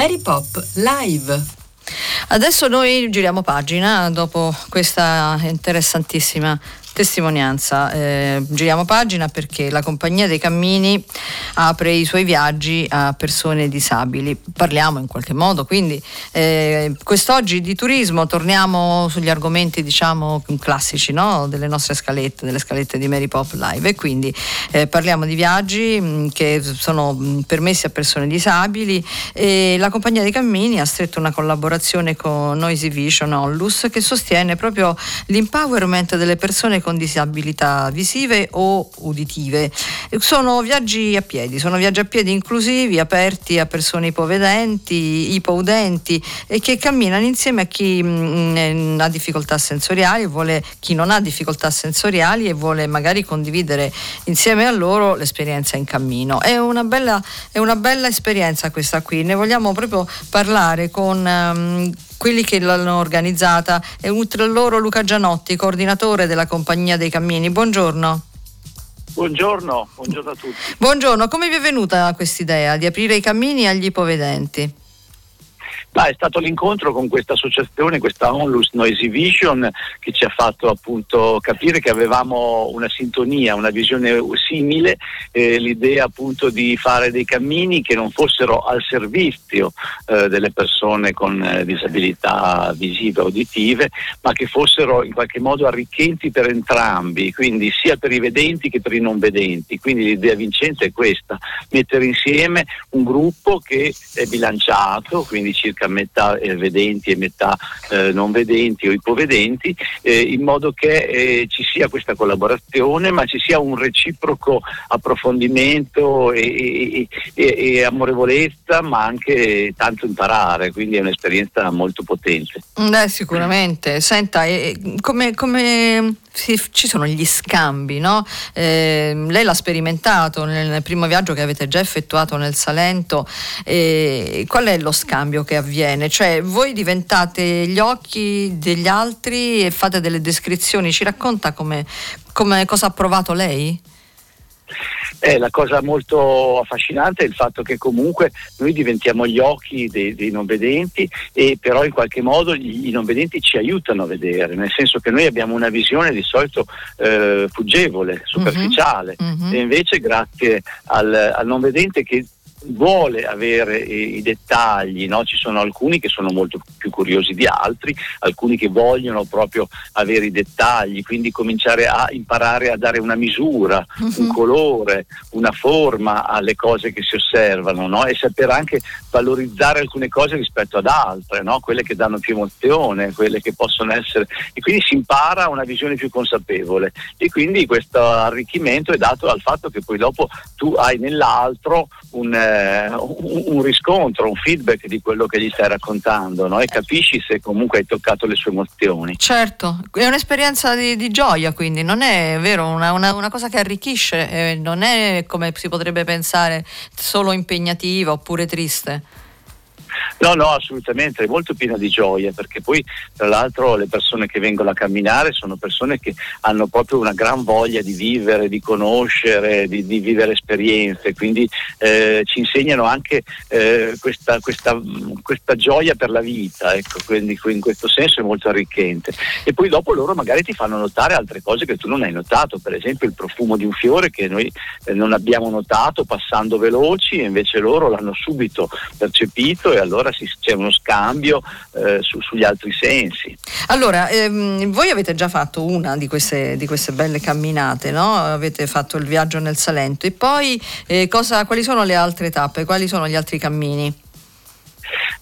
Mary Pop Live. Adesso noi giriamo pagina dopo questa interessantissima testimonianza. Eh, giriamo pagina perché la Compagnia dei Cammini apre i suoi viaggi a persone disabili. Parliamo in qualche modo, quindi eh, quest'oggi di turismo torniamo sugli argomenti diciamo classici no? delle nostre scalette, delle scalette di Mary Pop Live e quindi eh, parliamo di viaggi mh, mm, che sono mh, mm, permessi a persone disabili e la Compagnia dei Cammini ha stretto una collaborazione con Noisy Vision Ollus che sostiene proprio l'empowerment delle persone con disabilità visive o uditive. Sono viaggi a piedi, sono viaggi a piedi inclusivi, aperti a persone ipovedenti, ipoudenti e che camminano insieme a chi mh, mm, ha difficoltà sensoriali, vuole, chi non ha difficoltà sensoriali e vuole magari condividere insieme a loro l'esperienza in cammino. È una bella, è una bella esperienza questa qui, ne vogliamo proprio parlare con um, quelli che l'hanno organizzata e tra loro Luca Gianotti, coordinatore della Compagnia dei Cammini. Buongiorno. Buongiorno, buongiorno a tutti. Buongiorno, come vi è venuta questa idea di aprire i cammini agli ipovedenti? Ma è stato l'incontro con questa associazione, questa Onlus Noisy Vision, che ci ha fatto appunto capire che avevamo una sintonia, una visione simile, eh, l'idea appunto di fare dei cammini che non fossero al servizio eh, delle persone con eh, disabilità visive uditive, ma che fossero in qualche modo arricchenti per entrambi, quindi sia per i vedenti che per i non vedenti. Quindi l'idea vincente è questa, mettere insieme un gruppo che è bilanciato, quindi circa circa metà eh, vedenti e metà eh, non vedenti o ipovedenti, eh, in modo che ci sia questa collaborazione, ma ci sia un reciproco approfondimento e, e, e, amorevolezza, ma anche tanto imparare, quindi è un'esperienza molto potente. Beh, sicuramente. Senta, come, come ci sono gli scambi, no? eh, lei l'ha sperimentato nel primo viaggio che avete già effettuato nel Salento. Eh, qual è lo scambio che avviene? Cioè, voi diventate gli occhi degli altri e fate delle descrizioni. Ci racconta come, come cosa ha provato lei? Eh, la cosa molto affascinante è il fatto che comunque noi diventiamo gli occhi dei, dei non vedenti e però in qualche modo gli, i non vedenti ci aiutano a vedere, nel senso che noi abbiamo una visione di solito eh, fuggevole, superficiale uh-huh. e invece grazie al, al non vedente che vuole avere i, dettagli, no? ci sono alcuni che sono molto più curiosi di altri, alcuni che vogliono proprio avere i dettagli, quindi cominciare a imparare a dare una misura, uh-huh. un colore, una forma alle cose che si osservano no? e saper anche valorizzare alcune cose rispetto ad altre, no? quelle che danno più emozione, quelle che possono essere e quindi si impara una visione più consapevole e quindi questo arricchimento è dato dal fatto che poi dopo tu hai nell'altro un eh, un, riscontro, un feedback di quello che gli stai raccontando no? e capisci se comunque hai toccato le sue emozioni. Certo, è un'esperienza di, di gioia quindi, non è vero, una, una, una cosa che arricchisce, eh, non è come si potrebbe pensare solo impegnativa oppure triste. No, no, assolutamente, è molto piena di gioia perché poi tra l'altro le persone che vengono a camminare sono persone che hanno proprio una gran voglia di vivere, di conoscere, di, di vivere esperienze, quindi eh, ci insegnano anche eh, questa, questa, questa, gioia per la vita, ecco, quindi in questo senso è molto arricchente. E poi dopo loro magari ti fanno notare altre cose che tu non hai notato, per esempio il profumo di un fiore che noi eh, non abbiamo notato passando veloci e invece loro l'hanno subito percepito e allora allora si, c'è uno scambio eh, su, sugli altri sensi. Allora, ehm, voi avete già fatto una di queste, di queste belle camminate, no? avete fatto il viaggio nel Salento e poi eh, cosa, quali sono le altre tappe, quali sono gli altri cammini?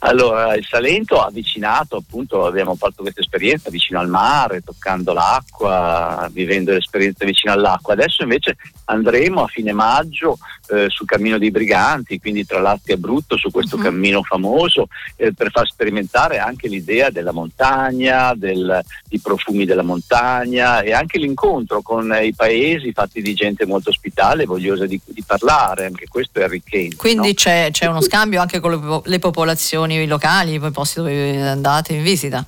Allora, il Salento ha avvicinato, appunto, abbiamo fatto questa esperienza vicino al mare, toccando l'acqua, vivendo l'esperienza vicino all'acqua. Adesso invece andremo a fine maggio eh, sul cammino dei briganti, quindi tra Latti e Abruzzo, su questo uh-huh. cammino famoso, eh, per far sperimentare anche l'idea della montagna, del, i profumi della montagna e anche l'incontro con i paesi fatti di gente molto ospitale, vogliosa di, di parlare, anche questo è arricchente. Quindi no? c'è, c'è, uno scambio anche con le, le popolazioni locali, i posti dove andate in visita?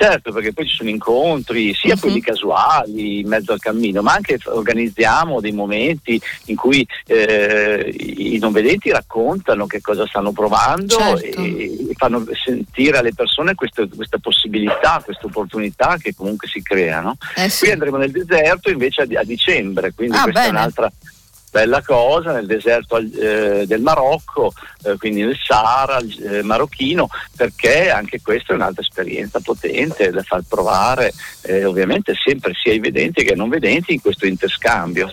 Certo, perché poi ci sono incontri, sia uh-huh. quelli casuali in mezzo al cammino, ma anche organizziamo dei momenti in cui eh, i non vedenti raccontano che cosa stanno provando certo. e, e, fanno sentire alle persone questa, questa, possibilità, questa opportunità che comunque si creano. Eh sì. Qui andremo nel deserto invece a, a dicembre, quindi ah, questa bene. è un'altra bella cosa nel deserto eh, del Marocco, eh, quindi nel Sahara eh, marocchino, perché anche questa è un'altra esperienza potente da far provare eh, ovviamente sempre sia ai vedenti che ai non vedenti in questo interscambio.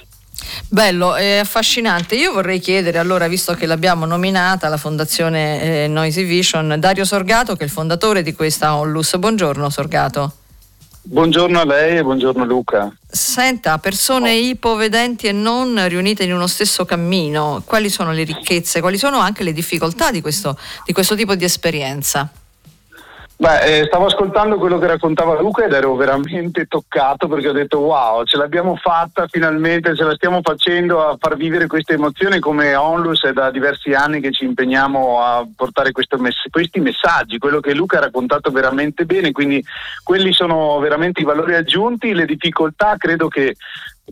Bello, è affascinante. Io vorrei chiedere allora, visto che l'abbiamo nominata la Fondazione eh, Noisy Vision, Dario Sorgato, che è il fondatore di questa Onlus. Buongiorno Sorgato. Buongiorno a lei e buongiorno Luca. Senta, persone ipovedenti e non riunite in uno stesso cammino, quali sono le ricchezze, quali sono anche le difficoltà di questo, di questo tipo di esperienza? Beh, eh, stavo ascoltando quello che raccontava Luca ed ero veramente toccato perché ho detto wow, ce l'abbiamo fatta finalmente, ce la stiamo facendo a far vivere queste emozioni come Onlus è da diversi anni che ci impegniamo a portare mess- questi messaggi, quello che Luca ha raccontato veramente bene, quindi quelli sono veramente i valori aggiunti, le difficoltà credo che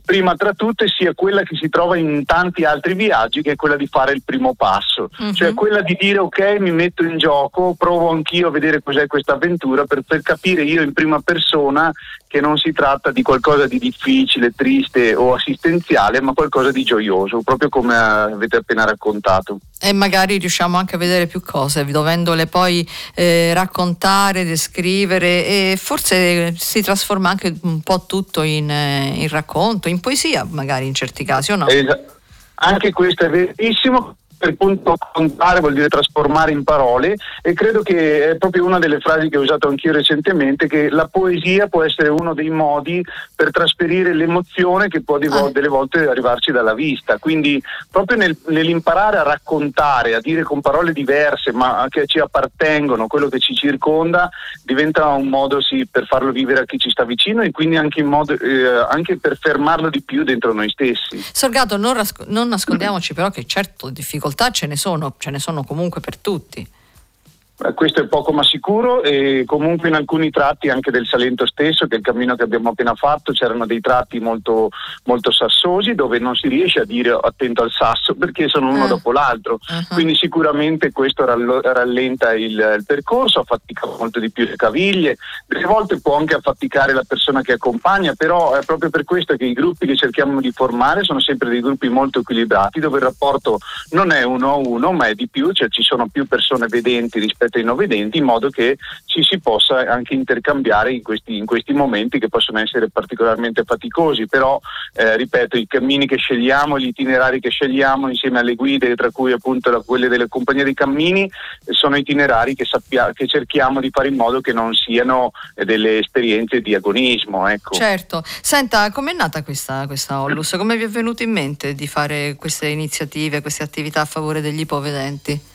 prima tra tutte sia quella che si trova in tanti altri viaggi, che è quella di fare il primo passo, uh-huh. cioè quella di dire ok, mi metto in gioco, provo anch'io a vedere cos'è questa avventura per, per capire io in prima persona che non si tratta di qualcosa di difficile, triste o assistenziale, ma qualcosa di gioioso, proprio come avete appena raccontato. E magari riusciamo anche a vedere più cose, dovendole poi eh, raccontare, descrivere e forse si trasforma anche un po' tutto in, eh, in racconto, in poesia magari in certi casi o no? Esatto. Anche questo è verissimo per punto contare vuol dire trasformare in parole e credo che è proprio una delle frasi che ho usato anch'io recentemente che la poesia può essere uno dei modi per trasferire l'emozione che può ah. delle volte arrivarci dalla vista quindi proprio nel, nell'imparare a raccontare a dire con parole diverse ma che ci appartengono quello che ci circonda diventa un modo sì, per farlo vivere a chi ci sta vicino e quindi anche, modo, eh, anche per fermarlo di più dentro noi stessi Sorgato non, ras- non nascondiamoci però che certo difficoltà difficoltà ce ne sono, ce ne sono comunque per tutti. Eh, questo è poco ma sicuro e comunque in alcuni tratti anche del Salento stesso, che è il cammino che abbiamo appena fatto, c'erano dei tratti molto, molto sassosi dove non si riesce a dire attento al sasso perché sono uno uh. dopo l'altro, uh-huh. quindi sicuramente questo rallenta il, il, percorso, affatica molto di più le caviglie, delle volte può anche affaticare la persona che accompagna, però è proprio per questo che i gruppi che cerchiamo di formare sono sempre dei gruppi molto equilibrati dove il rapporto non è uno a uno ma è di più, cioè ci sono più persone vedenti rispetto rispetto ai non vedenti in modo che ci si possa anche intercambiare in questi, in questi momenti che possono essere particolarmente faticosi, però eh, ripeto i cammini che scegliamo, gli itinerari che scegliamo insieme alle guide, tra cui appunto la, quelle delle compagnie dei cammini, sono itinerari che, sappia, che cerchiamo di fare in modo che non siano eh, delle esperienze di agonismo. Ecco. Certo, senta, com'è nata questa, questa Ollus? Come vi è venuto in mente di fare queste iniziative, queste attività a favore degli ipovedenti?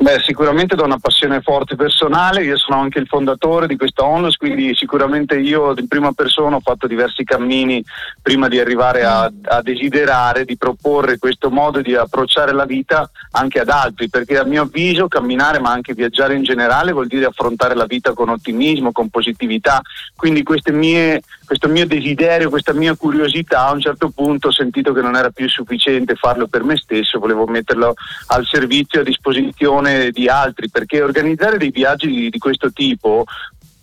Beh, sicuramente da una passione forte personale, io sono anche il fondatore di questa ONLUS, quindi sicuramente io in prima persona ho fatto diversi cammini prima di arrivare a, a, desiderare di proporre questo modo di approcciare la vita anche ad altri, perché a mio avviso camminare ma anche viaggiare in generale vuol dire affrontare la vita con ottimismo, con positività, quindi mie, questo mio desiderio, questa mia curiosità a un certo punto ho sentito che non era più sufficiente farlo per me stesso, volevo metterlo al servizio, a disposizione di altri, perché organizzare dei viaggi di, di questo tipo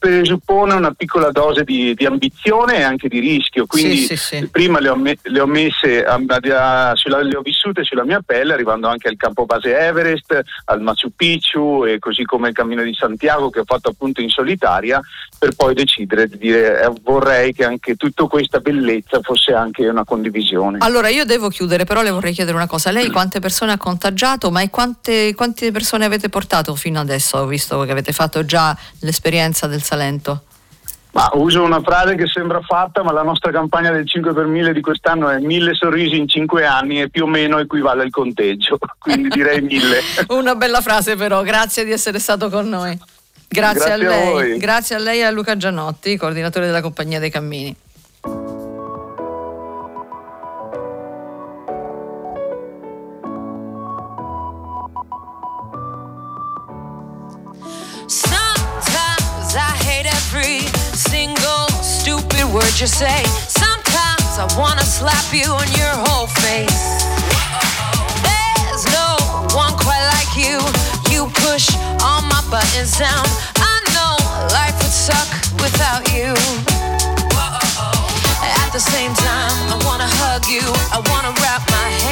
presuppone una piccola dose di, di, ambizione e anche di rischio, quindi sì, sì, sì. prima le ho, me, le ho messe, a, a, a, sulla, le ho vissute sulla mia pelle, arrivando anche al campo base Everest, al Machu Picchu e così come il cammino di Santiago che ho fatto appunto in solitaria, per poi decidere di dire eh, vorrei che anche tutta questa bellezza fosse anche una condivisione. Allora io devo chiudere, però le vorrei chiedere una cosa, lei quante persone ha contagiato, ma quante, quante persone avete portato fino adesso, visto che avete fatto già l'esperienza del Salento? Ma uso una frase che sembra fatta, ma la nostra campagna del 5 per 1000 di quest'anno è mille sorrisi in 5 anni e più o meno equivale al conteggio, quindi direi mille. una bella frase però, grazie di essere stato con noi. Grazie, grazie a lei, a grazie a lei e a Luca Gianotti, coordinatore della Compagnia dei Cammini. You say. Sometimes I wanna slap you on your whole face. There's no one quite like you. You push all my buttons down. I know life would suck without you. At the same time, I wanna hug you. I wanna wrap my hands